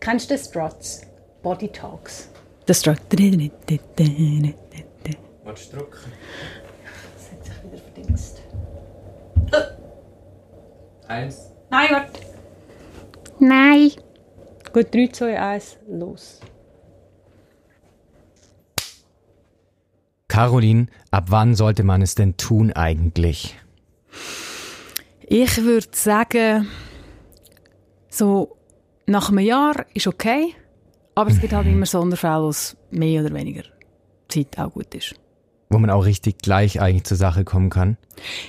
Kennst du Struts? Body Talks. Der Strut. Willst du drücken? Das hat sich wieder verdingst. Eins. Nein, warte. Nein. Gut, 3, 2, 1, los. Caroline, ab wann sollte man es denn tun eigentlich? Ich würde sagen, so nach einem Jahr ist okay, aber es gibt halt immer Sonderfälle, wo es mehr oder weniger Zeit auch gut ist. Wo man auch richtig gleich eigentlich zur Sache kommen kann.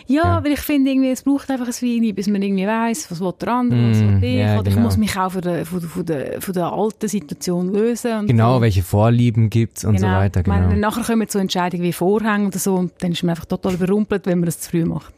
Ja, Ja. weil ich finde, irgendwie, es braucht einfach ein Weile, bis man irgendwie weiss, was will der andere, was will Mm, ich. ja, oder ich genau. muss mich auch von der, von der, von der, von der alten Situation lösen. Und Genau, so. welche Vorlieben gibt's und so weiter, Ich meine, genau. nachher kommen so Entscheidungen wie Vorhänge oder so und dann ist man einfach total überrumpelt, wenn man das zu früh macht.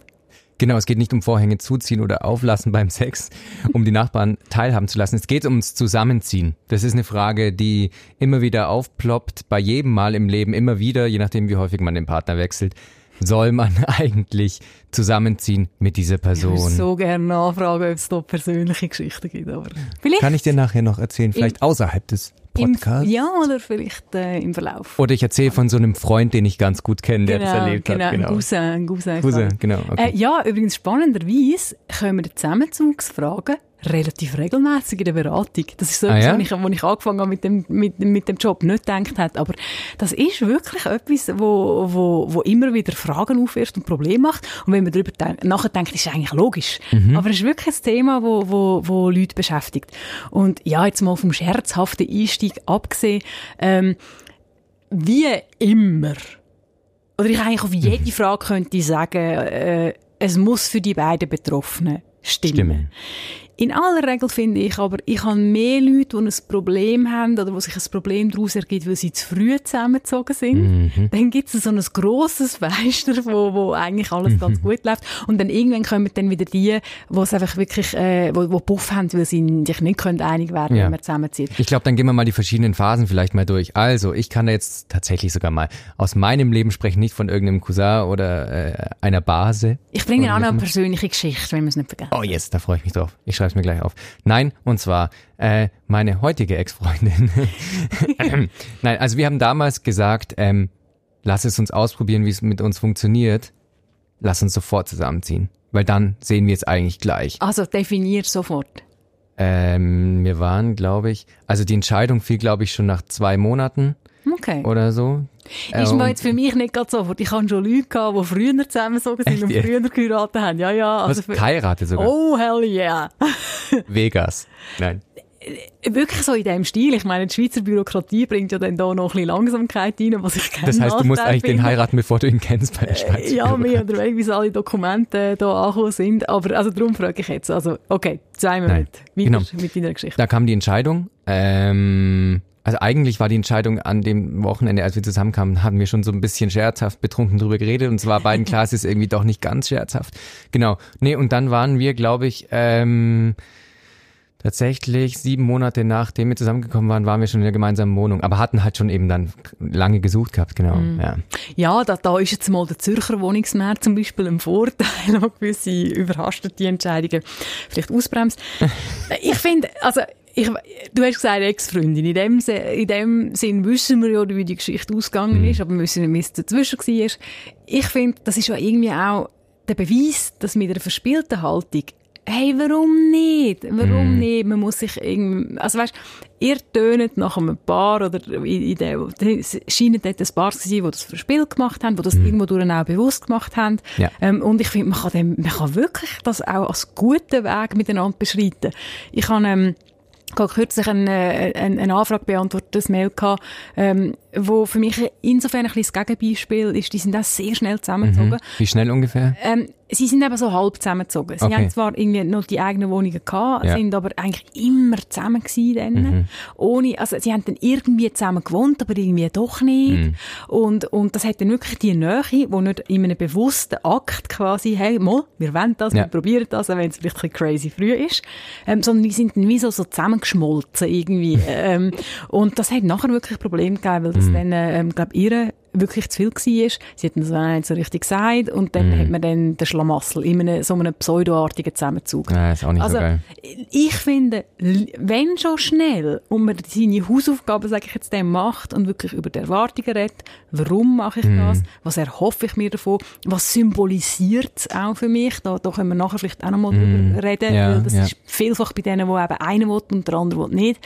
Genau, es geht nicht um Vorhänge zuziehen oder auflassen beim Sex, um die Nachbarn teilhaben zu lassen. Es geht ums Zusammenziehen. Das ist eine Frage, die immer wieder aufploppt, bei jedem Mal im Leben, immer wieder, je nachdem wie häufig man den Partner wechselt. Soll man eigentlich zusammenziehen mit dieser Ich würde Person? so gerne nachfragen, ob es da persönliche Geschichten gibt, aber vielleicht Kann ich dir nachher noch erzählen, vielleicht außerhalb des im, Podcasts? ja, oder vielleicht äh, im Verlauf. Oder ich erzähle von so einem Freund, den ich ganz gut kenne, der das erlebt genau, hat. Genau. Cousin, ein Cousin. Cousin, genau. Okay. Äh, ja, übrigens spannenderweise kommen die Zusammenzugsfragen relativ regelmäßig in der Beratung. Das ist so Ah, etwas, ja? wo ich, wo ich angefangen habe mit dem, mit, mit dem Job nicht gedacht habe. Aber das ist wirklich etwas, wo, wo, wo immer wieder Fragen aufwirft und Probleme macht. Und wenn man darüber denk nachdenkt, ist es eigentlich logisch. Mhm. Aber es ist wirklich ein Thema, wo, wo, wo Leute beschäftigt. Und ja, jetzt mal vom scherzhaften Einstieg abgesehen, ähm, wie immer, oder ich eigentlich auf jede Frage könnte sagen, äh, es muss für die beiden Betroffenen stimmen. Stimmen. In aller Regel finde ich aber, ich habe mehr Leute, die ein Problem haben oder wo sich ein Problem daraus ergibt, weil sie zu früh zusammengezogen sind. Mhm. Dann gibt es so ein grosses Fenster, wo, wo eigentlich alles ganz gut läuft. Und dann irgendwann kommen dann wieder die, wo es einfach wirklich, äh, wo, wo Puff haben, weil sie sich nicht können einig werden, Ja. wenn man zusammenzieht. Ich glaube, dann gehen wir mal die verschiedenen Phasen vielleicht mal durch. Also, ich kann da jetzt tatsächlich sogar mal aus meinem Leben sprechen, nicht von irgendeinem Cousin oder äh, einer Base. Ich bringe auch noch eine persönliche Geschichte, wenn wir es nicht vergessen. Oh yes, da freue ich mich drauf. Ich schreibe es mir gleich auf. Nein, und zwar äh, meine heutige Ex-Freundin. Nein, also wir haben damals gesagt, ähm, lass es uns ausprobieren, wie es mit uns funktioniert. Lass uns sofort zusammenziehen, weil dann sehen wir es eigentlich gleich. Also definiert sofort. Ähm, wir waren, glaube ich, also die Entscheidung fiel, glaube ich, schon nach zwei Monaten Okay. oder so. Ist Äh, mir und- jetzt für mich nicht gerade sofort. Ich habe schon Leute gehabt, die früher zusammengezogen sind Echt und früher geheiratet haben. Ja, ja. Also was, für, geheiratet sogar. oh, hell yeah. Vegas. Nein. Wirklich so in dem Stil. Ich meine, die Schweizer Bürokratie bringt ja dann da noch ein bisschen Langsamkeit rein, was ich gerne Das heißt, du musst eigentlich den finde. heiraten, bevor du ihn kennst bei der Schweizer. Äh, Ja, mehr oder weniger, bis alle Dokumente da angekommen sind. Aber also darum frage ich jetzt. Also, okay, zwei Minuten. Weiter genau. mit deiner Geschichte. Da kam die Entscheidung. Ähm, also eigentlich war die Entscheidung an dem Wochenende, als wir zusammenkamen, haben wir schon so ein bisschen scherzhaft betrunken drüber geredet und es war beiden klar, es ist irgendwie doch nicht ganz scherzhaft. Genau. Nee, und dann waren wir, glaube ich, ähm, tatsächlich sieben Monate nachdem wir zusammengekommen waren, waren wir schon in der gemeinsamen Wohnung, aber hatten halt schon eben dann lange gesucht gehabt, genau. Ja. Ja, da, da ist jetzt mal der Zürcher Wohnungsmarkt zum Beispiel ein Vorteil, wo gewisse überhastete Entscheidungen vielleicht ausbremst. ich finde, also, ich, du hast gesagt Ex-Freundin. In dem, in dem Sinn wissen wir ja, wie die Geschichte ausgegangen ist, aber wir wissen nicht, es dazwischen war. Ich finde, das ist ja irgendwie auch der Beweis, dass mit einer verspielten Haltung Hey, warum nicht? Warum nicht? Man muss sich irgendwie, also weißt, ihr tönet nach einem Paar oder in, in der, es scheint dort ein Paar zu sein, die das verspielt gemacht haben, die das irgendwo durch auch bewusst gemacht haben. Ja. Ähm, und ich finde, man kann dem, man kann wirklich das auch als guten Weg miteinander beschreiten. Ich habe, ähm, gerade kürzlich eine, eine, eine Anfrage beantwortet, ein Mail gehabt, ähm, wo für mich insofern ein bisschen das Gegenbeispiel ist, die sind auch sehr schnell zusammengezogen. Wie schnell ungefähr? Ähm, sie sind eben so halb zusammengezogen. Sie Okay. haben zwar irgendwie noch die eigenen Wohnungen gehabt, Ja. sind aber eigentlich immer zusammen gewesen dann. Ohne, also sie haben dann irgendwie zusammen gewohnt, aber irgendwie doch nicht. Und, und das hat dann wirklich die Nähe, wo nicht in einem bewussten Akt quasi, hey, mal, wir wollen das, Ja. wir probieren das, auch wenn es vielleicht ein bisschen crazy früh ist, ähm, sondern die sind dann wie so, so zusammengeschmolzen irgendwie. ähm, und das hat nachher wirklich Probleme gegeben, weil das dann, ähm, glaube ihre wirklich zu viel war. Sie hat das auch nicht so richtig gesagt und dann Mhm. hat man dann den Schlamassel in einem, so einem pseudoartigen Zusammenzug. Ja, ist auch nicht also, so geil. ich finde, wenn schon schnell und man seine Hausaufgaben, sage ich jetzt, dem macht und wirklich über die Erwartungen redet, warum mache ich Mhm. das, was erhoffe ich mir davon, was symbolisiert es auch für mich, da, da können wir nachher vielleicht auch nochmal drüber reden, Mhm. Ja, weil das ja. ist vielfach bei denen, die eben einer will und der andere will nicht.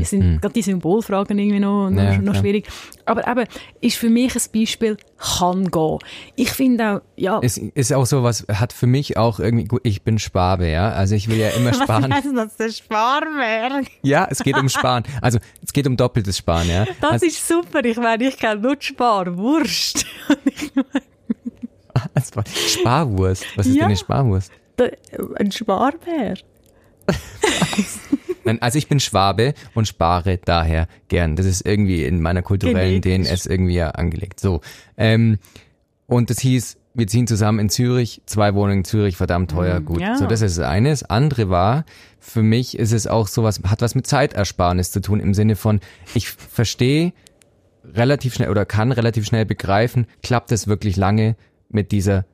Es sind gerade die Symbolfragen irgendwie noch, noch, Mhm. Ja, noch schwierig. Aber eben, ist für mich ein Beispiel, kann gehen. Ich finde auch, ja, Es ist auch so was, hat für mich auch irgendwie, gut, ich bin Sparbe, ja, also ich will ja immer sparen. was heißt das, der Sparwerk? Ja, es geht um Sparen. Also es geht um doppeltes Sparen, ja. Das also, ist super. Ich meine, ich kenne nur Sparwurst. Sparwurst. Was ist Ja. denn eine Sparwurst? Der- Ein Sparbär. Nein, also ich bin Schwabe und spare daher gern. Das ist irgendwie in meiner kulturellen Genetisch. DNS irgendwie ja angelegt. So. Ähm, und das hieß, wir ziehen zusammen in Zürich, zwei Wohnungen in Zürich, verdammt teuer, gut. Mhm, ja. So, das ist das eine. Das andere war, für mich ist es auch sowas, hat was mit Zeitersparnis zu tun, im Sinne von, ich verstehe relativ schnell oder kann relativ schnell begreifen, klappt es wirklich lange mit dieser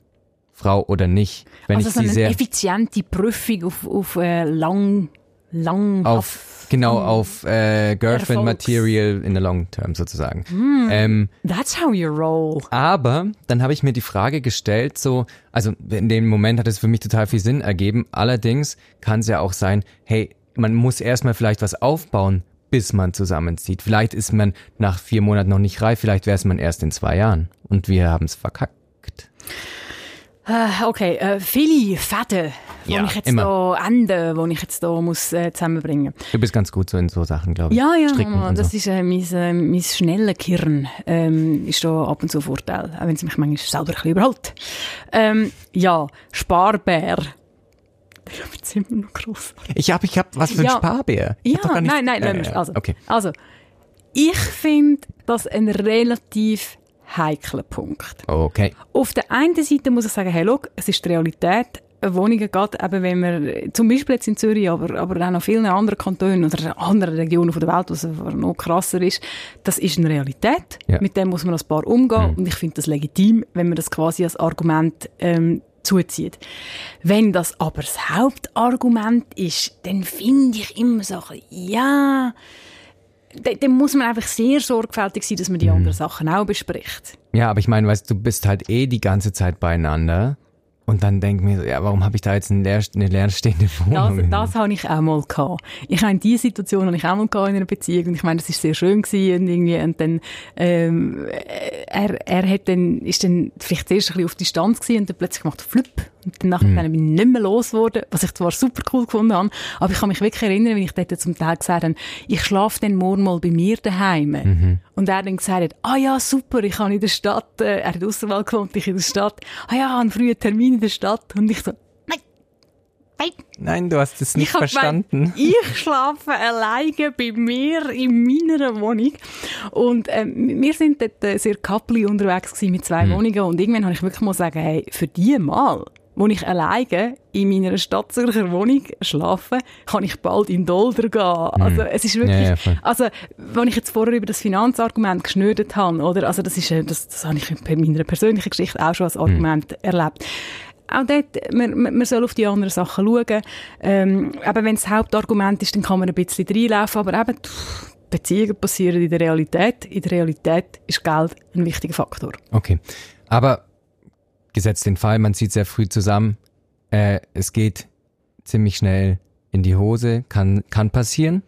Frau oder nicht. Wenn also ich so sie sehr effiziente Prüfung auf, auf äh, lang, lang auf genau auf äh, Girlfriend Material in the long term sozusagen. Hm. Ähm, That's how you roll. aber dann habe ich mir die Frage gestellt, so also in dem Moment hat es für mich total viel Sinn ergeben. Allerdings kann es ja auch sein, hey, man muss erstmal vielleicht was aufbauen, bis man zusammenzieht. Vielleicht ist man nach vier Monaten noch nicht reif, vielleicht wäre es man erst in zwei Jahren und wir haben es verkackt. Äh, okay, äh, viele Fäden, die Ja, ich jetzt immer. da ende, die ich jetzt da muss äh, zusammenbringen. Du bist ganz gut so in so Sachen, glaube ich. Ja, ja, Stricken das so. ist äh, mein, äh, mein schneller Kirn, ähm, ist da ab und zu ein Vorteil, auch wenn es mich manchmal selber ein bisschen überholt. Ähm, ja, Sparbär. Jetzt immer noch gross. Ich habe ich hab was für ein Ja. Sparbär. Ich Ja, nein, nein, wir's. ja, also, Okay. also, ich finde das ein relativ heikler Punkt. Okay. Auf der einen Seite muss ich sagen, hey, look, es ist die Realität. Wohnungen geht eben, wenn wir, zum Beispiel jetzt in Zürich, aber, aber auch noch vielen anderen Kantonen oder anderen Regionen der Welt, was noch krasser ist, das ist eine Realität. Ja. Mit dem muss man als Paar umgehen und ich finde das legitim, wenn man das quasi als Argument ähm, zuzieht. Wenn das aber das Hauptargument ist, dann finde ich immer so, ja, dann muss man einfach sehr sorgfältig sein, dass man die anderen Sachen auch bespricht. Ja, aber ich meine, weißt du bist halt eh die ganze Zeit beieinander. Und dann denk mir so, ja, warum habe ich da jetzt eine, leer, eine leerstehende Das, Wohnung? das habe ich auch mal gehabt. Ich habe diese Situation habe ich auch mal gehabt in einer Beziehung und ich meine, das ist sehr schön gewesen und irgendwie und dann ähm, er er hat dann ist dann vielleicht zuerst ein bisschen auf Distanz gewesen und dann plötzlich gemacht Flip und nachher dann bin ich nicht mehr losgeworden, was ich zwar super cool gefunden habe, aber ich kann mich wirklich erinnern, wie ich dort zum Teil gesagt habe, ich schlafe dann morgen mal bei mir daheim und er dann gesagt hat, ah ja super, ich habe in der Stadt, äh, er hat Ausserwahl gewohnt, ich in der Stadt, ah ja, einen frühen Termin in der Stadt und ich so, nein, nein, Nein, du hast es nicht ich verstanden. Gemeint, ich schlafe alleine bei mir in meiner Wohnung. Und ähm, wir sind dort äh, sehr coupley unterwegs mit zwei Wohnungen. Und irgendwann habe ich wirklich mal sagen, hey, für die Mal, wo ich alleine in meiner Stadtzürcher Wohnung schlafe, kann ich bald in Dolder gehen. Also es ist wirklich, Ja, ja, also wenn ich jetzt vorher über das Finanzargument geschnürt habe, oder, also das ist, äh, das, das habe ich bei meiner persönlichen Geschichte auch schon als Argument erlebt auch dort, man, man soll auf die anderen Sachen schauen. Ähm, aber wenn das Hauptargument ist, dann kann man ein bisschen reinlaufen. Aber eben, pff, Beziehungen passieren in der Realität. In der Realität ist Geld ein wichtiger Faktor. Okay. Aber gesetzt den Fall, man zieht sehr früh zusammen, äh, es geht ziemlich schnell in die Hose, kann, kann passieren.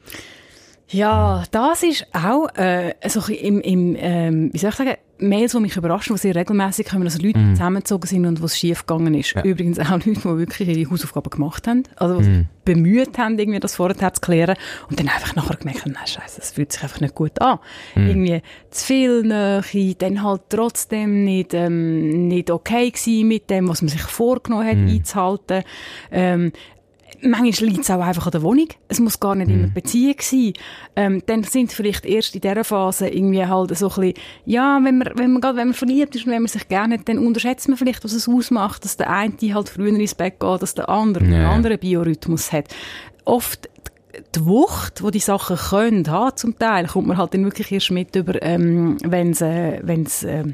Ja, das ist auch äh, so im, im ähm, wie soll ich sagen, Mails, die mich überraschen, die sehr regelmäßig kommen, also Leute, die zusammengezogen sind und wo es schief gegangen ist. Übrigens auch Leute, die wirklich ihre Hausaufgaben gemacht haben, also die sich bemüht haben, irgendwie das vorher zu klären und dann einfach nachher gemerkt haben, nein, scheiße, das fühlt sich einfach nicht gut an. Irgendwie zu viel Nähe, dann halt trotzdem nicht, ähm, nicht okay gewesen mit dem, was man sich vorgenommen hat, einzuhalten. Ähm, Manchmal liegt es auch einfach an der Wohnung. Es muss gar nicht immer die Beziehung sein. Ähm, dann sind vielleicht erst in dieser Phase irgendwie halt so ein bisschen, ja, wenn man, wenn man gerade, wenn man verliebt ist und wenn man sich gerne hat, dann unterschätzt man vielleicht, was es ausmacht, dass der eine halt früher ins Bett geht, dass der andere Ja, einen anderen Biorhythmus hat. Oft die Wucht, wo die Sachen können haben, zum Teil, kommt man halt dann wirklich erst mit über, ähm, wenn es, äh, wenn's, äh,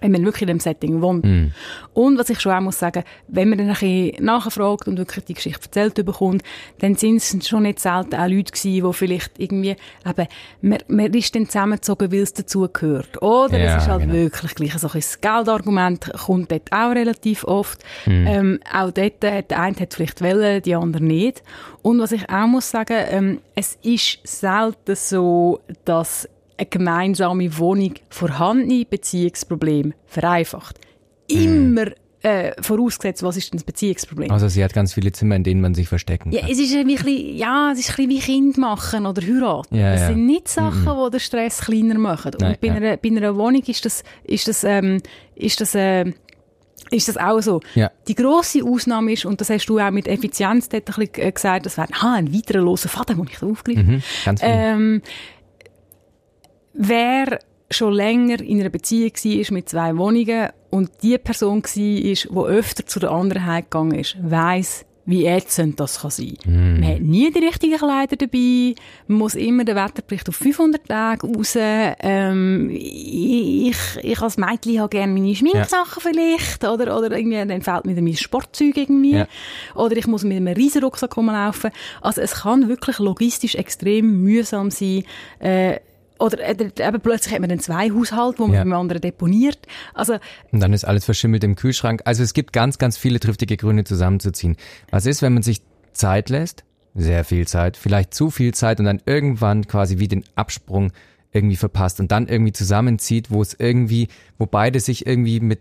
wenn man wirklich in dem Setting wohnt. Mhm. Und was ich schon auch muss sagen, wenn man dann ein bisschen nachfragt und wirklich die Geschichte erzählt bekommt, dann sind es schon nicht selten auch Leute gewesen, die vielleicht irgendwie, eben, man, man ist dann zusammengezogen, weil es dazugehört. Oder Ja, es ist halt genau. wirklich gleich so ein Geldargument kommt dort auch relativ oft. Ähm, auch dort hat der eine hat vielleicht Welle, die andere nicht. Und was ich auch muss sagen, ähm, es ist selten so, dass eine gemeinsame Wohnung vorhandene Beziehungsprobleme vereinfacht. Immer äh, vorausgesetzt, was ist denn das Beziehungsproblem? Also sie hat ganz viele Zimmer, in denen man sich verstecken Ja, kann. es ist ein bisschen, ja, es ist ein bisschen wie Kind machen oder heiraten. Ja, das ja. sind nicht Sachen, die den Stress kleiner machen. Nein, Und bei, ja. einer, bei einer Wohnung ist das, ist das, ähm, ist das, äh, ist das auch so. Ja. Die grosse Ausnahme ist, und das hast du auch mit Effizienz dort ein bisschen äh, gesagt, das wäre ah, ein weiterer loser Faden, den ich da aufgreife. Mhm, ganz viel. Ähm, wer schon länger in einer Beziehung war mit zwei Wohnungen und die Person war, die öfter zu der anderen heimgegangen ist, weiss, wie ätzend das kann sein. Mhm. Man hat nie die richtigen Kleider dabei, man muss immer den Wetterbericht auf 500 Tage raus. Ähm, ich, ich als Mädchen habe gerne meine Schminksachen vielleicht, oder, oder irgendwie, dann fehlt mir dann mein Sportzeug irgendwie. Ja. Oder ich muss mit einem riesen Rucksack rumlaufen. Also es kann wirklich logistisch extrem mühsam sein, äh, oder äh, eben plötzlich hat man dann zwei Haushalte, wo man Ja. beim anderen deponiert. Also Und dann ist alles verschimmelt im Kühlschrank. Also es gibt ganz, ganz viele triftige Gründe zusammenzuziehen. Was ist, wenn man sich Zeit lässt? Sehr viel Zeit, vielleicht zu viel Zeit und dann irgendwann quasi wie den Absprung irgendwie verpasst und dann irgendwie zusammenzieht, wo es irgendwie, wo beide sich irgendwie mit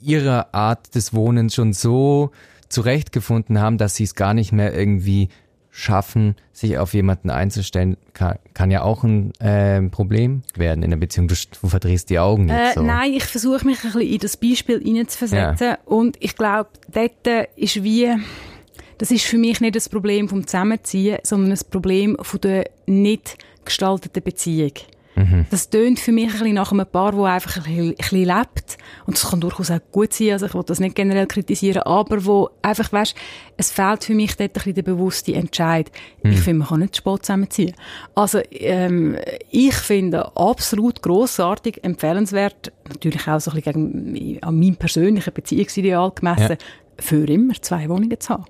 ihrer Art des Wohnens schon so zurechtgefunden haben, dass sie es gar nicht mehr irgendwie schaffen, sich auf jemanden einzustellen, kann, kann ja auch ein ähm, Problem werden in der Beziehung. Du, du verdrehst die Augen Äh, jetzt so. Nein, ich versuche mich ein bisschen in das Beispiel hineinzuversetzen. Und ich glaube, dort ist wie, das ist für mich nicht das Problem vom Zusammenziehen, sondern das Problem von der nicht gestalteten Beziehung. Das tönt für mich ein bisschen nach einem Paar, das einfach ein bisschen, ein bisschen lebt. Und das kann durchaus auch gut sein, also ich will das nicht generell kritisieren, aber wo einfach, weißt, es fehlt für mich dort ein bisschen der bewusste Entscheid. Ich finde, man kann nicht spät zusammenziehen. Also, ähm, ich finde absolut grossartig, empfehlenswert, natürlich auch so ein bisschen gegen, an meinem persönlichen Beziehungsideal gemessen, für immer zwei Wohnungen zu haben.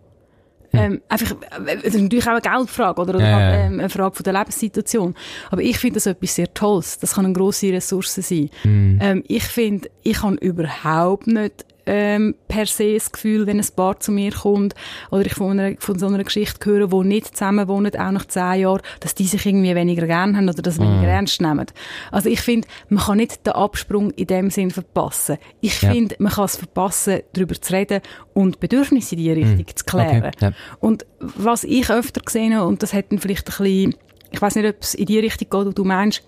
Ähm, einfach, äh, das ist natürlich auch eine Geldfrage oder, oder Ja, ähm, eine Frage von der Lebenssituation. Aber ich finde das etwas sehr Tolles. Das kann eine grosse Ressource sein. Mhm. Ähm, ich finde, ich habe überhaupt nicht ähm, per se das Gefühl, wenn ein Paar zu mir kommt oder ich von, einer, von so einer Geschichte höre, wo nicht zusammen wohnen, auch nach zehn Jahren, dass die sich irgendwie weniger gern haben oder das weniger ernst nehmen. Also ich finde, man kann nicht den Absprung in dem Sinn verpassen. Ich Ja. finde, man kann es verpassen, darüber zu reden und Bedürfnisse in die Richtung zu klären. Okay, ja. Und was ich öfter gesehen habe, und das dann vielleicht ein bisschen, ich weiß nicht, ob es in die Richtung geht, wo du meinst,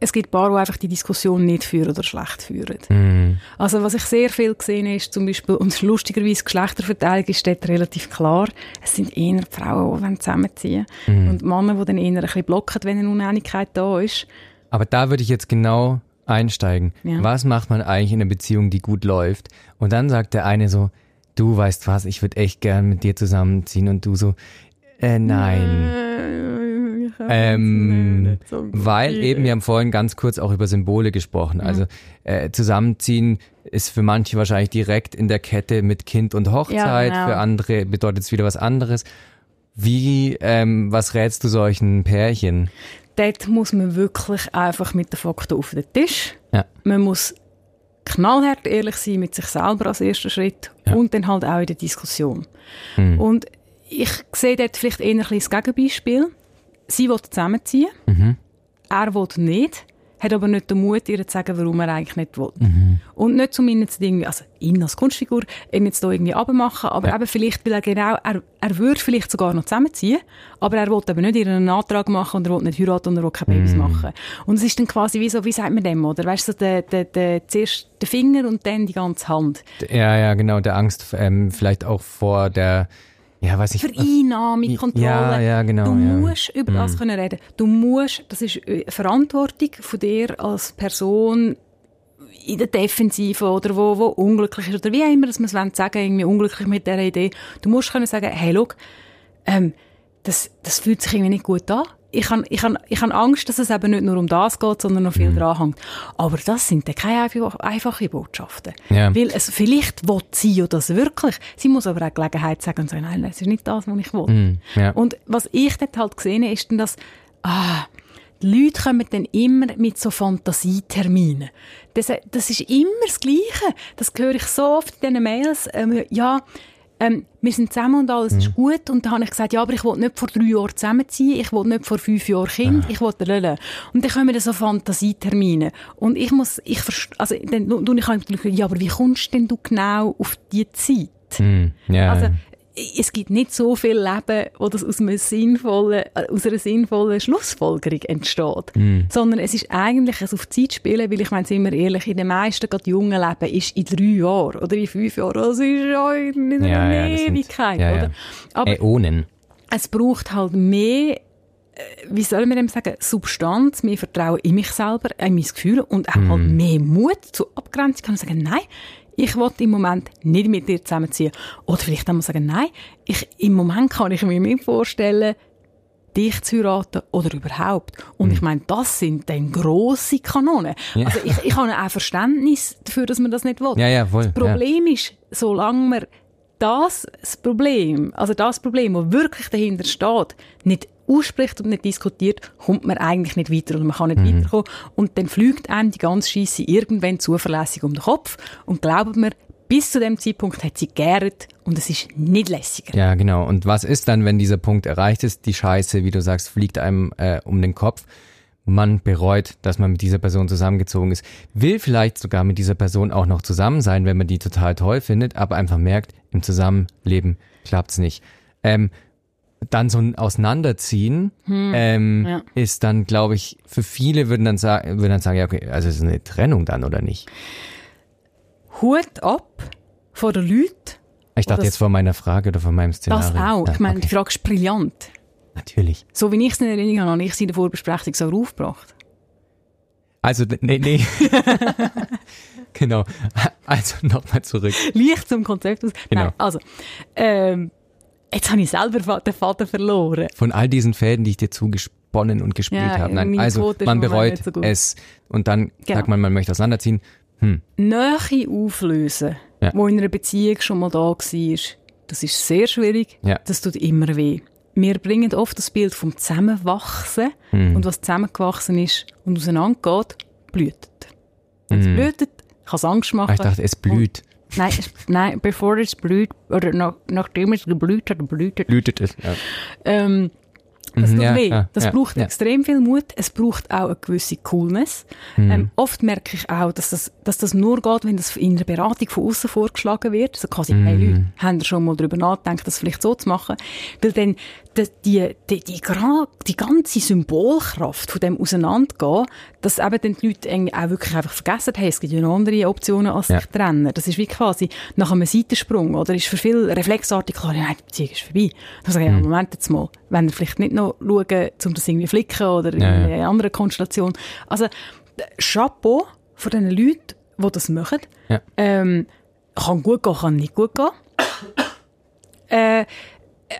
es gibt Paare, die einfach die Diskussion nicht führen oder schlecht führen. Mhm. Also was ich sehr viel gesehen habe, ist zum Beispiel, und lustigerweise Geschlechterverteilung ist dort relativ klar, es sind eher Frauen, die wollen zusammenziehen und Männer, die dann eher ein bisschen blocken, wenn eine Uneinigkeit da ist. Aber da würde ich jetzt genau einsteigen. Ja. Was macht man eigentlich in einer Beziehung, die gut läuft? Und dann sagt der eine so, du weißt was, ich würde echt gern mit dir zusammenziehen. Und du so, äh, nein. Ähm, weil eben, wir haben vorhin ganz kurz auch über Symbole gesprochen. Also äh, zusammenziehen ist für manche wahrscheinlich direkt in der Kette mit Kind und Hochzeit, genau. für andere bedeutet es wieder was anderes. Wie, ähm, was rätst du solchen Pärchen? Dort muss man wirklich einfach mit den Fakten auf den Tisch. Ja. Man muss knallhart ehrlich sein mit sich selber als erster Schritt Ja. und dann halt auch in der Diskussion. Hm. Und ich sehe dort vielleicht eher ein das Gegenbeispiel. Sie will zusammenziehen, Mhm. er will nicht, hat aber nicht den Mut, ihr zu sagen, warum er eigentlich nicht will. Mhm. Und nicht zum ihn jetzt irgendwie, also ihn als Kunstfigur, ihn jetzt da irgendwie abmachen, aber Ja. eben vielleicht, weil er genau, er, er würde vielleicht sogar noch zusammenziehen, aber er will eben nicht ihren Antrag machen und er will nicht heiraten und er will keine Babys Mhm. machen. Und es ist dann quasi wie so, wie sagt man dem, oder? Weißt du, so der, der, der, zuerst der Finger und dann die ganze Hand. Ja, ja, genau, der Angst ähm, vielleicht auch vor der, ja, weiß ich. Vereinnahmung, Kontrolle. Ja, ja, genau, Du ja. musst über das können reden. Du musst, das ist äh, Verantwortung von dir als Person in der Defensive oder wo, wo unglücklich ist oder wie auch immer, dass man es wollen sagen, irgendwie unglücklich mit dieser Idee. Du musst können sagen, hey, schau, ähm, das, das fühlt sich irgendwie nicht gut an. Ich habe ich han, ich han Angst, dass es eben nicht nur um das geht, sondern noch viel mhm. dran hängt. Aber das sind dann keine einfache, Botschaften. Ja. Weil es, vielleicht will sie ja das wirklich. Sie muss aber auch Gelegenheit sagen und sagen, nein, das ist nicht das, was ich will. Mhm. Ja. Und was ich dort halt gesehen habe, ist dann, dass, ah, die Leute kommen dann immer mit so Fantasieterminen. Das, das ist immer das Gleiche. Das höre ich so oft in diesen Mails. Ähm, ja, ähm, wir sind zusammen und alles mhm. ist gut. Und dann habe ich gesagt, ja, aber ich will nicht vor drei Jahren zusammenziehen, ich will nicht vor fünf Jahren Kind, ah. ich will löllen. Und dann kommen so Fantasietermine. Und ich muss, ich also, dann, dann ich halt, ja, aber wie kommst denn du genau auf die Zeit? Mhm. Ja. Also, es gibt nicht so viel Leben, wo das aus, einem sinnvollen, äh, aus einer sinnvollen Schlussfolgerung entsteht. Mm. Sondern es ist eigentlich ein auf Zeit spielen, weil ich meine, sind wir ehrlich, in den meisten gerade jungen Leben ist in drei Jahren oder in fünf Jahren, das ist ja in einer ja, ja, Ewigkeit, ja, oder? Aber Äonen. es braucht halt mehr äh, wie soll man dem sagen, Substanz, mehr Vertrauen in mich selber, in mein Gefühl und auch mm. halt mehr Mut zur Abgrenzung. Kann sagen, nein, ich will im Moment nicht mit dir zusammenziehen. Oder vielleicht einmal sagen, nein, ich, im Moment kann ich mir nicht vorstellen, dich zu heiraten oder überhaupt. Und mhm. ich meine, das sind dann grosse Kanonen. Ja. Also ich, ich habe auch Verständnis dafür, dass man das nicht will. Ja, ja, voll. Das Problem ist, solange man das, das Problem, also das Problem, das wirklich dahinter steht, nicht ausspricht und nicht diskutiert, kommt man eigentlich nicht weiter und man kann nicht mhm. weiterkommen. Und dann fliegt einem die ganze Scheisse irgendwann zuverlässig um den Kopf und glaubt mir, bis zu dem Zeitpunkt hat sie gärt und es ist nicht lässiger. Ja, genau. Und was ist dann, wenn dieser Punkt erreicht ist? Die Scheiße, wie du sagst, fliegt einem äh, um den Kopf. Man bereut, dass man mit dieser Person zusammengezogen ist. Will vielleicht sogar mit dieser Person auch noch zusammen sein, wenn man die total toll findet, aber einfach merkt, im Zusammenleben klappt's nicht. Ähm, dann so ein Auseinanderziehen hm, ähm, ja. ist dann, glaube ich, für viele würden dann sagen, würden dann sagen, ja, okay, also es ist eine Trennung dann oder nicht? Hut ab vor den Leuten. Ich dachte jetzt vor meiner Frage oder vor meinem Szenario. Das auch. Ja, ich meine, okay. die Frage ist brillant. Natürlich. So wie ich es in Erinnerung habe, habe ich sie in der Vorbesprechung so aufgebracht. Also, nee, nee. genau. Also, nochmal zurück. Leicht zum Konzept aus. Genau. Nein, also, ähm, Jetzt habe ich selber den Faden verloren. Von all diesen Fäden, die ich dir zugesponnen und gespielt ja, habe. Nein, also man bereut so es und dann genau. sagt man, man möchte auseinanderziehen. Hm. Nähe auflösen, ja. wo in einer Beziehung schon mal da war, das ist sehr schwierig. Ja. Das tut immer weh. Wir bringen oft das Bild vom Zusammenwachsen hm. und was zusammengewachsen ist und auseinandergeht, blühtet. Wenn es hm. blühtet, kann es Angst machen. Ich dachte, es blüht. Nein, nein, bevor es blüht, oder nach, nachdem es geblüht hat, blühtet, blühtet es. Ja. Ähm, das tut ja, weh. Ja, das ja, braucht extrem viel Mut. Es braucht auch eine gewisse Coolness. Mhm. Ähm, oft merke ich auch, dass das, dass das nur geht, wenn das in der Beratung von außen vorgeschlagen wird. Also quasi, mhm. hey Leute, haben schon mal darüber nachgedacht, das vielleicht so zu machen? Weil dann die, die, die, die, die ganze Symbolkraft von dem Auseinandergehen, dass eben dann die Leute auch wirklich einfach vergessen haben, es gibt ja noch andere Optionen als sich trennen. Das ist wie quasi nach einem Seitensprung, oder? Ist für viele reflexartig klar, ja, die Beziehung ist vorbei. Dann sage ich, ja, mhm. Moment jetzt mal, wenn ihr vielleicht nicht noch schauen, um das irgendwie flicken oder in ja, ja. eine andere Konstellation. Also, Chapeau von den Leuten, die das machen. Ja. Ähm, kann gut gehen, kann nicht gut gehen. äh,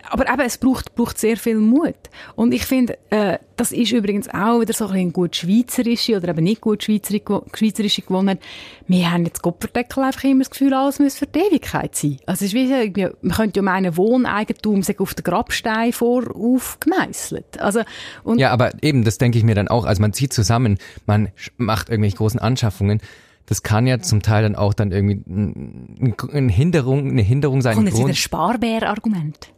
aber eben, es braucht, braucht sehr viel Mut. Und ich finde, äh, das ist übrigens auch wieder so ein bisschen gut schweizerische oder eben nicht gut schweizerische Gewohnheit. Wir haben jetzt Kopfverdeckel einfach immer das Gefühl, alles muss für die Ewigkeit sein. Also es ist wie, man könnte ja meinen, Wohneigentum sich auf den Grabstein vor aufgemeißelt. Also, und ja, aber eben, das denke ich mir dann auch. Also man zieht zusammen, man macht irgendwelche großen Anschaffungen das kann ja zum Teil dann auch dann irgendwie eine Hinderung, eine Hinderung sein. Und jetzt wieder Sparbär-Argument.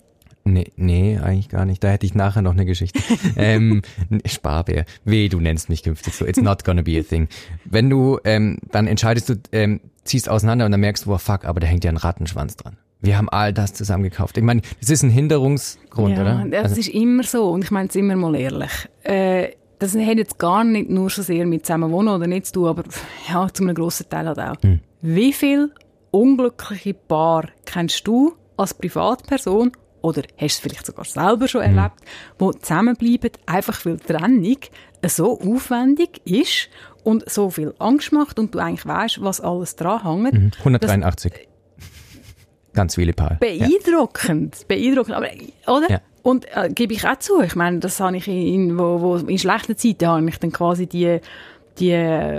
Nee, nee, eigentlich gar nicht. Da hätte ich nachher noch eine Geschichte. ähm, Sparbär. Weh, du nennst mich künftig so. It's not gonna be a thing. Wenn du, ähm, dann entscheidest du, ähm, ziehst auseinander und dann merkst du, oh fuck, aber da hängt ja ein Rattenschwanz dran. Wir haben all das zusammen gekauft. Ich meine, das ist ein Hinderungsgrund, ja, oder? Das also, ist immer so. Und ich meine es immer mal ehrlich. Äh, das hat jetzt gar nicht nur so sehr mit zusammenwohnen oder nicht zu tun, aber ja, zu einem grossen Teil halt auch. Hm. Wie viel unglückliche Paar kennst du als Privatperson oder hast du es vielleicht sogar selber schon mhm. erlebt, wo zusammenbleiben, einfach weil die Trennung so aufwendig ist und so viel Angst macht und du eigentlich weißt, was alles dran hängt. Mhm. 183. Ganz viele Paare. Beeindruckend, ja. beeindruckend. Aber, oder? Ja. Und äh, gebe ich auch zu. Ich meine, das habe ich in, wo, wo, in schlechten Zeiten habe ich dann quasi die, die,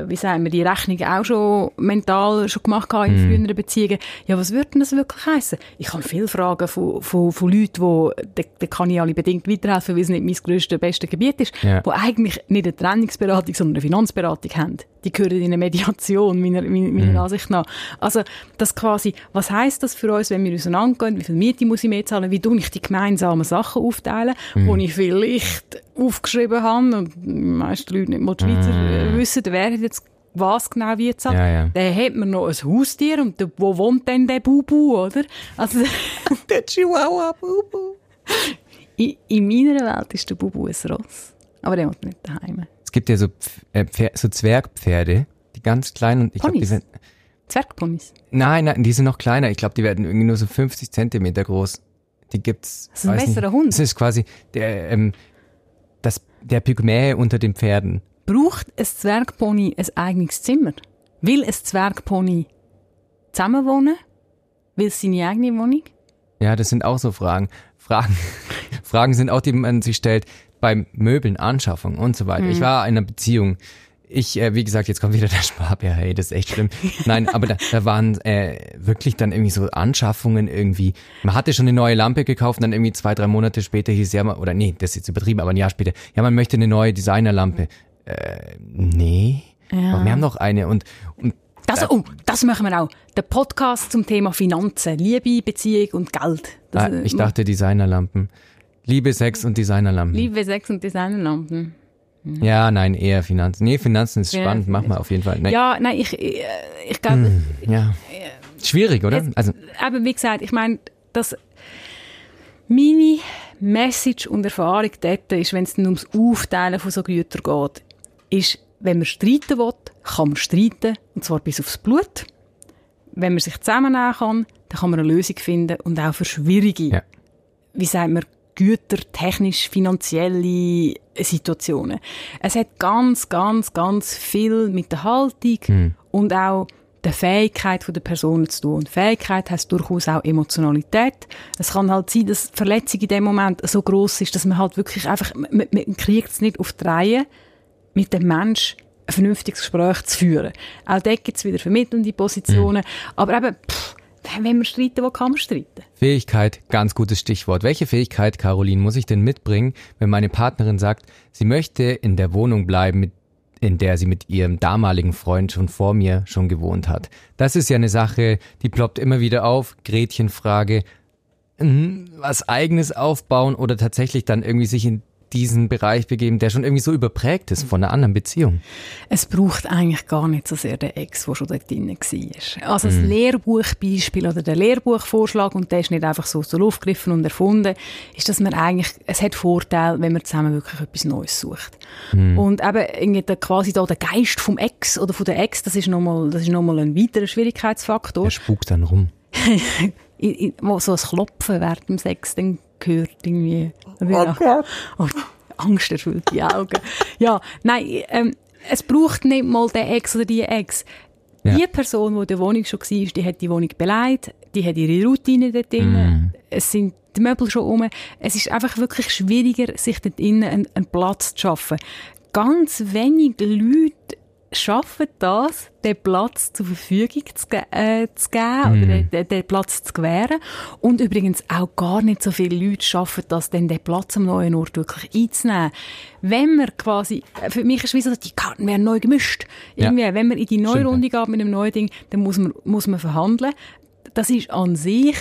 wie sagen wir, die Rechnung auch schon mental schon gemacht in Mhm. früheren Beziehungen. Ja, was würde denn das wirklich heißen? Ich habe viele Fragen von, von, von Leuten, wo, da, da kann ich alle bedingt weiterhelfen, weil es nicht mein grösstes, bestes Gebiet ist, Ja. wo eigentlich nicht eine Trennungsberatung, sondern eine Finanzberatung haben. Die gehören in eine Mediation, meiner, meiner, Mhm. meiner Ansicht nach. Also, das quasi, was heisst das für uns, wenn wir auseinandergehen? Wie viel Miete muss ich mehr zahlen? Wie tue ich die gemeinsamen Sachen aufteilen, Mhm. die ich vielleicht aufgeschrieben habe und die meisten Leute nicht mal die Schweizer äh, wissen, wer hat jetzt was genau wie. Mhm. Ja, ja. Dann hat man noch ein Haustier und der, wo wohnt denn der Bubu, oder? Also, Der Chihuahua Bubu. in, in meiner Welt ist der Bubu ein Ross. Aber der wohnt nicht daheim. Es gibt ja so, äh, so Zwergpferde, die ganz klein und ich glaube, die sind, Zwergponys. nein, nein, die sind noch kleiner. Ich glaube, die werden irgendwie nur so 50 Zentimeter groß. Die gibt's. Das ist ein nicht. besserer Hund. Das ist quasi der, ähm, das, der Pygmäe unter den Pferden. Braucht ein Zwergpony ein eigenes Zimmer? Will ein Zwergpony zusammenwohnen? Will es seine eigene Wohnung? Ja, das sind auch so Fragen. Fragen, Fragen sind auch, die man sich stellt beim Möbeln, Anschaffung und so weiter. Ich war in einer Beziehung. Ich, äh, wie gesagt, jetzt kommt wieder der Sparbär, hey, das ist echt schlimm. Nein, aber da, da waren äh, wirklich dann irgendwie so Anschaffungen irgendwie. Man hatte schon eine neue Lampe gekauft und dann irgendwie zwei, drei Monate später hieß ja, mal- oder nee, das ist jetzt übertrieben, aber ein Jahr später, ja, man möchte eine neue Designerlampe. Äh, nee. Ja. Aber wir haben noch eine und, und Das, oh, das machen wir auch. Der Podcast zum Thema Finanzen, Liebe, Beziehung und Geld. Das, ah, ich dachte Designerlampen. Liebe, Sex und Designerlampen. Liebe, Sex und Designerlampen. Ja, nein, eher Finanzen. Nee, Finanzen ist Ja, spannend, mach mal auf jeden Fall. Nee, Ja, nein, ich, ich, ich glaube, ja. Schwierig, oder? Jetzt- Also, eben wie gesagt, ich meine, dass meine Message und Erfahrung dort ist, wenn es ums Aufteilen von so Gütern geht, ist, wenn man streiten will, kann man streiten, und zwar bis aufs Blut. Wenn man sich zusammennehmen kann, dann kann man eine Lösung finden und auch für schwierige, Ja. wie sagt man, Güter, technisch, finanzielle Situationen. Es hat ganz, ganz, ganz viel mit der Haltung und auch der Fähigkeit der Personen zu tun. Und Fähigkeit heißt durchaus auch Emotionalität. Es kann halt sein, dass die Verletzung in dem Moment so groß ist, dass man halt wirklich einfach, man, man kriegt es nicht auf die Reihe, mit dem Mensch ein vernünftiges Gespräch zu führen. Auch dort gibt es wieder vermittelnde Positionen. Aber eben, pff, wenn man streiten will, kann man streiten. Fähigkeit, ganz gutes Stichwort. Welche Fähigkeit, Caroline, muss ich denn mitbringen, wenn meine Partnerin sagt, sie möchte in der Wohnung bleiben, in der sie mit ihrem damaligen Freund schon vor mir schon gewohnt hat? Das ist ja eine Sache, die ploppt immer wieder auf. Gretchenfrage. Mhm, Was eigenes aufbauen oder tatsächlich dann irgendwie sich in diesen Bereich begeben, der schon irgendwie so überprägt ist von einer anderen Beziehung. Es braucht eigentlich gar nicht so sehr den Ex, der schon dort drin war. Also das Lehrbuchbeispiel oder der Lehrbuchvorschlag, und der ist nicht einfach so aus der Luft gegriffen und erfunden, ist, dass man eigentlich, es hat Vorteile, wenn man zusammen wirklich etwas Neues sucht. Und eben irgendwie der, quasi da der Geist vom Ex oder von der Ex, das ist nochmal, das ist nochmal ein weiterer Schwierigkeitsfaktor. Der spukt dann rum. so ein Klopfen während dem Sex dann gehört irgendwie. Ja. Oh, Angst erfüllt die Augen. ja, nein, ähm, es braucht nicht mal den Ex oder die Ex. Ja. Die Person, die in der Wohnung schon war, die hat die Wohnung beleidigt, die hat ihre Routine dort drin, Mhm. es sind die Möbel schon um. Es ist einfach wirklich schwieriger, sich dort innen einen, einen Platz zu schaffen. Ganz wenig Leute schaffen das, den Platz zur Verfügung zu, ge äh, zu geben oder den, den, den Platz zu gewähren. Und übrigens auch gar nicht so viele Leute schaffen das, dann den Platz am neuen Ort wirklich einzunehmen. Wenn man quasi, äh, für mich ist es wie so, die Karten werden neu gemischt. Ja. Irgendwie, wenn man in die neue Stimmt, ja. Runde geht mit einem neuen Ding, dann muss man, muss man verhandeln. Das ist an sich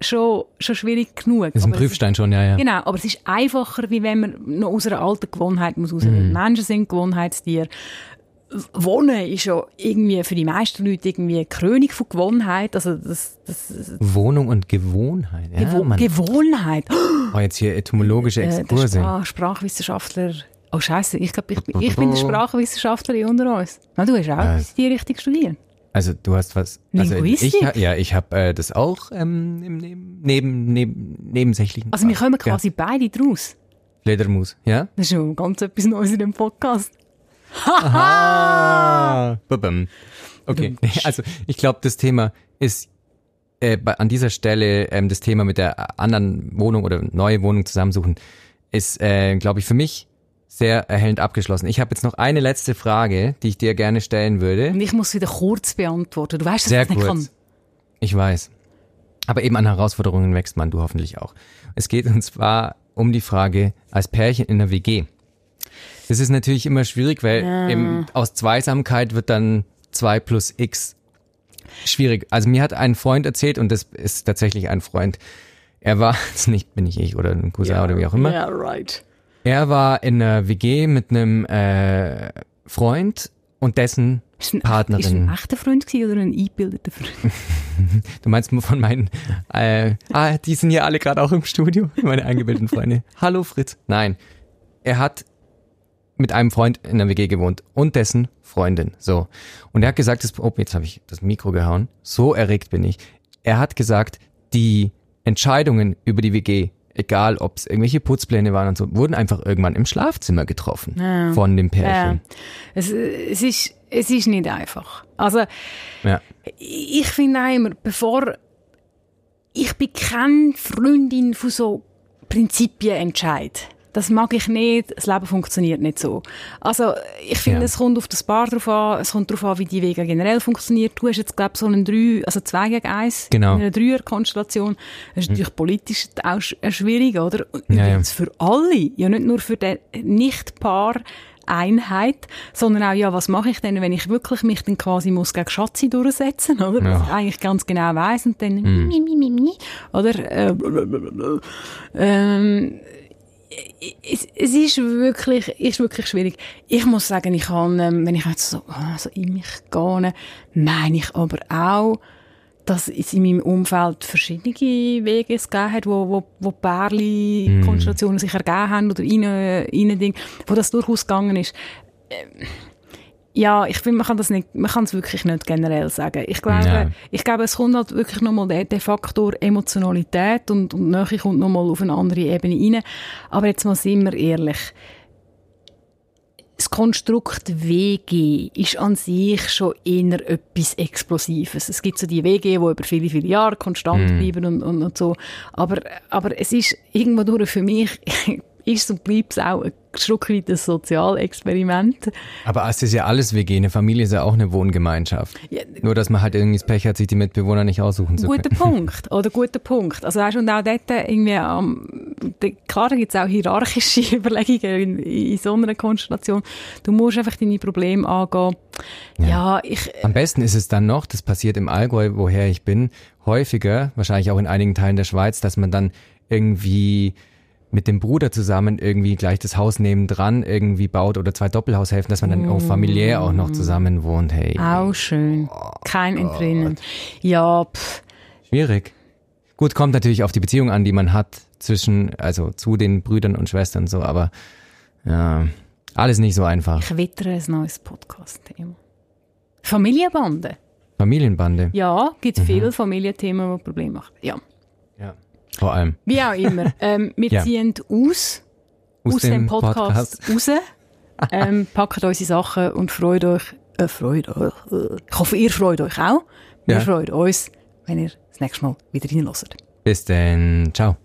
schon, schon schwierig genug. Das ist ein Prüfstein schon, ja, ja. Genau, aber es ist einfacher, wie wenn man noch aus einer alten Gewohnheit muss raus. Mhm. Menschen sind Gewohnheitstiere. Wohnen ist ja irgendwie für die meisten Leute irgendwie eine Krönung von Gewohnheit. Also das, das, Wohnung und Gewohnheit. Ja, Gewo Mann. Gewohnheit. Oh, jetzt hier etymologische Äh, Exkurse. Sprach Sprachwissenschaftler. Oh Scheiße, ich glaube, ich, bin- ich bin der Sprachwissenschaftler unter uns. Na, du hast auch Ja. die Richtung studiert. Also du hast was. Also Linguistik? ich, ja, ich habe äh, das auch ähm, im neben, neben, neben, nebensächlichen. Also wir kommen Ja. quasi beide draus. Fledermaus, ja? Das ist schon ganz etwas Neues in dem Podcast. Ah, babam. Okay, also ich glaube, das Thema ist äh, bei, an dieser Stelle ähm, das Thema mit der anderen Wohnung oder neue Wohnung zusammensuchen ist, äh, glaube ich, für mich sehr erhellend abgeschlossen. Ich habe jetzt noch eine letzte Frage, die ich dir gerne stellen würde. Und ich muss wieder kurz beantworten. Du weißt, dass Sehr ich das nicht kurz. kann. Ich weiß. Aber eben an Herausforderungen wächst man, du hoffentlich auch. Es geht uns zwar um die Frage als Pärchen in der WG. Das ist natürlich immer schwierig, weil eben aus Zweisamkeit wird dann zwei plus x schwierig. Also mir hat ein Freund erzählt, und das ist tatsächlich ein Freund, er war, das nicht bin ich ich oder ein Cousin oder wie auch immer, Ja, right. er war in einer WG mit einem äh, Freund und dessen Ist ein, Partnerin. Ist ein echter Freund gewesen oder ein eingebildeter Freund? Du meinst von meinen, äh, ah, die sind ja alle gerade auch im Studio, meine eingebildeten Freunde. Hallo Fritz. Nein, er hat mit einem Freund in der WG gewohnt und dessen Freundin. So. Und er hat gesagt, das, oh, jetzt habe ich das Mikro gehauen. So erregt bin ich. Er hat gesagt, die Entscheidungen über die WG, egal ob es irgendwelche Putzpläne waren und so, wurden einfach irgendwann im Schlafzimmer getroffen Ja. von dem Ja. Pärchen. Es, es, ist, es ist nicht einfach. Also, Ja. ich finde auch immer, bevor ich bin keine Freundin von so Prinzipienentscheid. Das mag ich nicht. Das Leben funktioniert nicht so. Also, ich finde, Ja. es kommt auf das Paar drauf an. Es kommt darauf an, wie die Wege generell funktioniert. Du hast jetzt, glaube ich, so einen drei, also zwei gegen eins. Genau. In einer Dreier-Konstellation. Das ist natürlich politisch auch äh, schwierig, oder? Und Ja, ja. Für alle. Ja, nicht nur für den Nicht-Paar. Einheit, sondern auch, ja, was mache ich denn, wenn ich wirklich mich dann quasi muss gegen Schatzi durchsetzen, oder? Ja. Was ich eigentlich ganz genau weiss und dann, mi, mi, mi, mi, mi, oder? Äh, ähm, es, ist wirklich, ist wirklich schwierig. Ich muss sagen, ich kann, ähm, wenn ich jetzt so, ah, so in mich gehe, meine ich aber auch, dass es in meinem Umfeld verschiedene Wege es gegeben hat, wo, wo, wo Pärli-Konstellationen sich ergeben haben oder rein, rein Ding, wo das durchaus gegangen ist. Ja, ich finde, man kann das nicht, man kann es wirklich nicht generell sagen. Ich glaube, Ja. ich glaube, es kommt halt wirklich nochmal der, der Faktor Emotionalität und, und Nähe kommt nochmal auf eine andere Ebene rein. Aber jetzt mal sind wir ehrlich. Das Konstrukt WG ist an sich schon eher etwas Explosives. Es gibt so die WG, die über viele, viele Jahre konstant bleiben und, und, und so. Aber, aber es ist irgendwo durch für mich, ist und bleibt es auch Stück weit ein Sozialexperiment. Aber es ist ja alles WG. Eine Familie ist ja auch eine Wohngemeinschaft. Ja, Nur, dass man halt irgendwie das Pech hat, sich die Mitbewohner nicht aussuchen zu können. Guter Punkt, oder guter Punkt. Also weißt, und auch dort irgendwie, ähm, de- klar, gibt es auch hierarchische Überlegungen in, in so einer Konstellation. Du musst einfach deine Probleme angehen. Ja, ich, Am besten ist es dann noch, das passiert im Allgäu, woher ich bin, häufiger, wahrscheinlich auch in einigen Teilen der Schweiz, dass man dann irgendwie mit dem Bruder zusammen irgendwie gleich das Haus nebendran irgendwie baut oder zwei Doppelhaushälften, dass man dann auch familiär auch noch zusammen wohnt. Hey, auch schön. Kein Entrinnen. Ja, pff, schwierig. Gut, kommt natürlich auf die Beziehung an, die man hat zwischen, also zu den Brüdern und Schwestern und so, aber ja, alles nicht so einfach. ich wittere ein neues Podcast-Thema. Familienbande. Familienbande. Ja, gibt Mhm. viele Familienthemen, die Probleme machen. Ja. Vor allem. Wie auch immer. ähm, wir Ja. ziehen aus, aus, dem Podcast, raus, ähm, packen unsere Sachen und freut euch, äh, freut euch, äh, ich hoffe, ihr freut euch auch. Wir Ja. freuen uns, wenn ihr das nächste Mal wieder reinhört. Bis denn. Ciao.